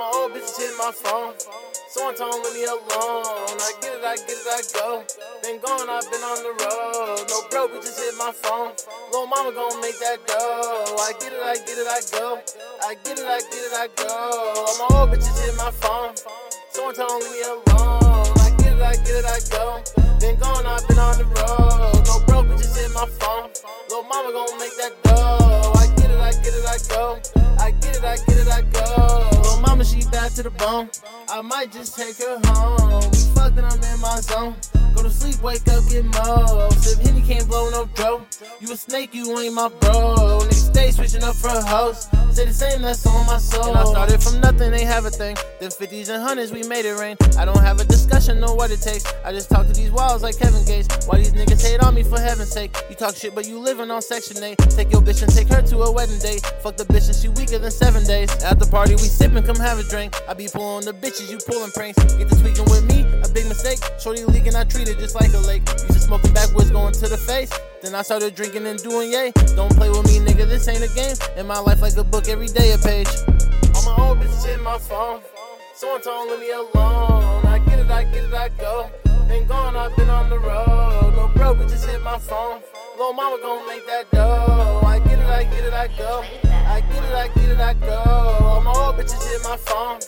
my old bitches hit my phone. Someone told leave me alone. I get it, I get it, I go. Been gone, I've been on the road. No bro, bitches hit my phone. Little mama gon' make that dough. I get it, I get it, I go. I get it, I get it, I go. All my old bitches hit my phone. Someone told leave me alone. I get it, I get it, I go. Been gone, I've been on the road. No bro, bitches hit my phone. Little mama gon' make that dough. I get it, I get it, I go. To the bone. I might just take her home. Fucked and I'm in my zone. Go to sleep, wake up, get mo. Sip Henny can't blow no dough. You a snake, you ain't my bro. Niggas stay switching up for hoes. Say the same, that's on my soul. And I started from nothing, ain't have a thing. Then 50s and hundreds, we made it rain. I don't have a discussion, know what it takes. I just talk to these walls like Kevin Gates. Why these niggas me for heaven's sake? You talk shit, but you living on Section 8. Take your bitch and take her to a wedding date. Fuck the bitch and she weaker than seven days. At the party, we sippin', come have a drink. I be pulling the bitches, you pulling pranks. Get to tweaking with me, a big mistake. Shorty leaking, I treat it just like a lake. Used to smoking backwards, going to the face. Then I started drinking and doing yay. Don't play with me, nigga, this ain't a game. In my life, like a book, every day a page. All my old bitches in my phone. Someone told leave me alone. I get it, I get it, I go. Been gone, I've been on the road. No bro, we just hit my phone. Little mama gon' make that dough. I get it, I get it, I go. I get it, I get it, I go. All my old bitches hit my phone.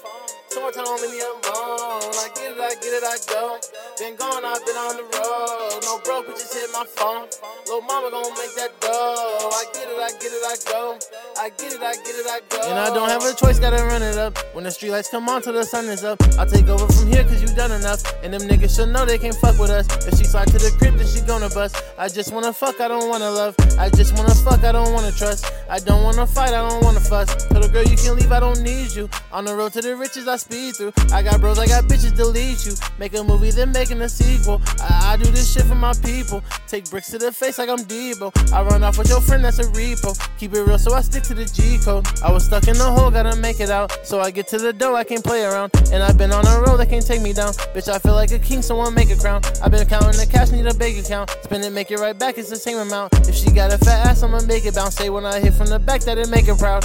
Told leave me alone. I get it, I get it, I go. Been gone, I've been on the road. No broke, bitches hit my phone. Little mama gon' make that dough. I get it, I get it, I go. I get it, I get it, I go. And I don't have a choice, gotta run it up. When the streetlights come on till the sun is up, I'll take over from here cause you done enough. And them niggas should know they can't fuck with us. If she slide to the crib, then she gonna bust. I just wanna fuck, I don't wanna love. I just wanna fuck, I don't wanna trust. I don't wanna fight, I don't wanna fuss. The girl you can leave, I don't need you. On the road to the riches, I speed through. I got bros, I got bitches, delete you. Make a movie, then making a sequel. I, I do this shit for my people. Take bricks to the face like I'm Debo. I run off with your friend, that's a repo. Keep it real, so I stick to the G code. I was stuck in the hole, gotta make it out. So I get to the door, I can't play around. And I've been on a road that can't take me down. Bitch, I feel like a king, someone make a crown. I've been counting the cash, need a bank account. Spend it, make it right back, it's the same amount. If she got a fat ass, I'ma make it bounce. Say when I hit from the back that it make her proud.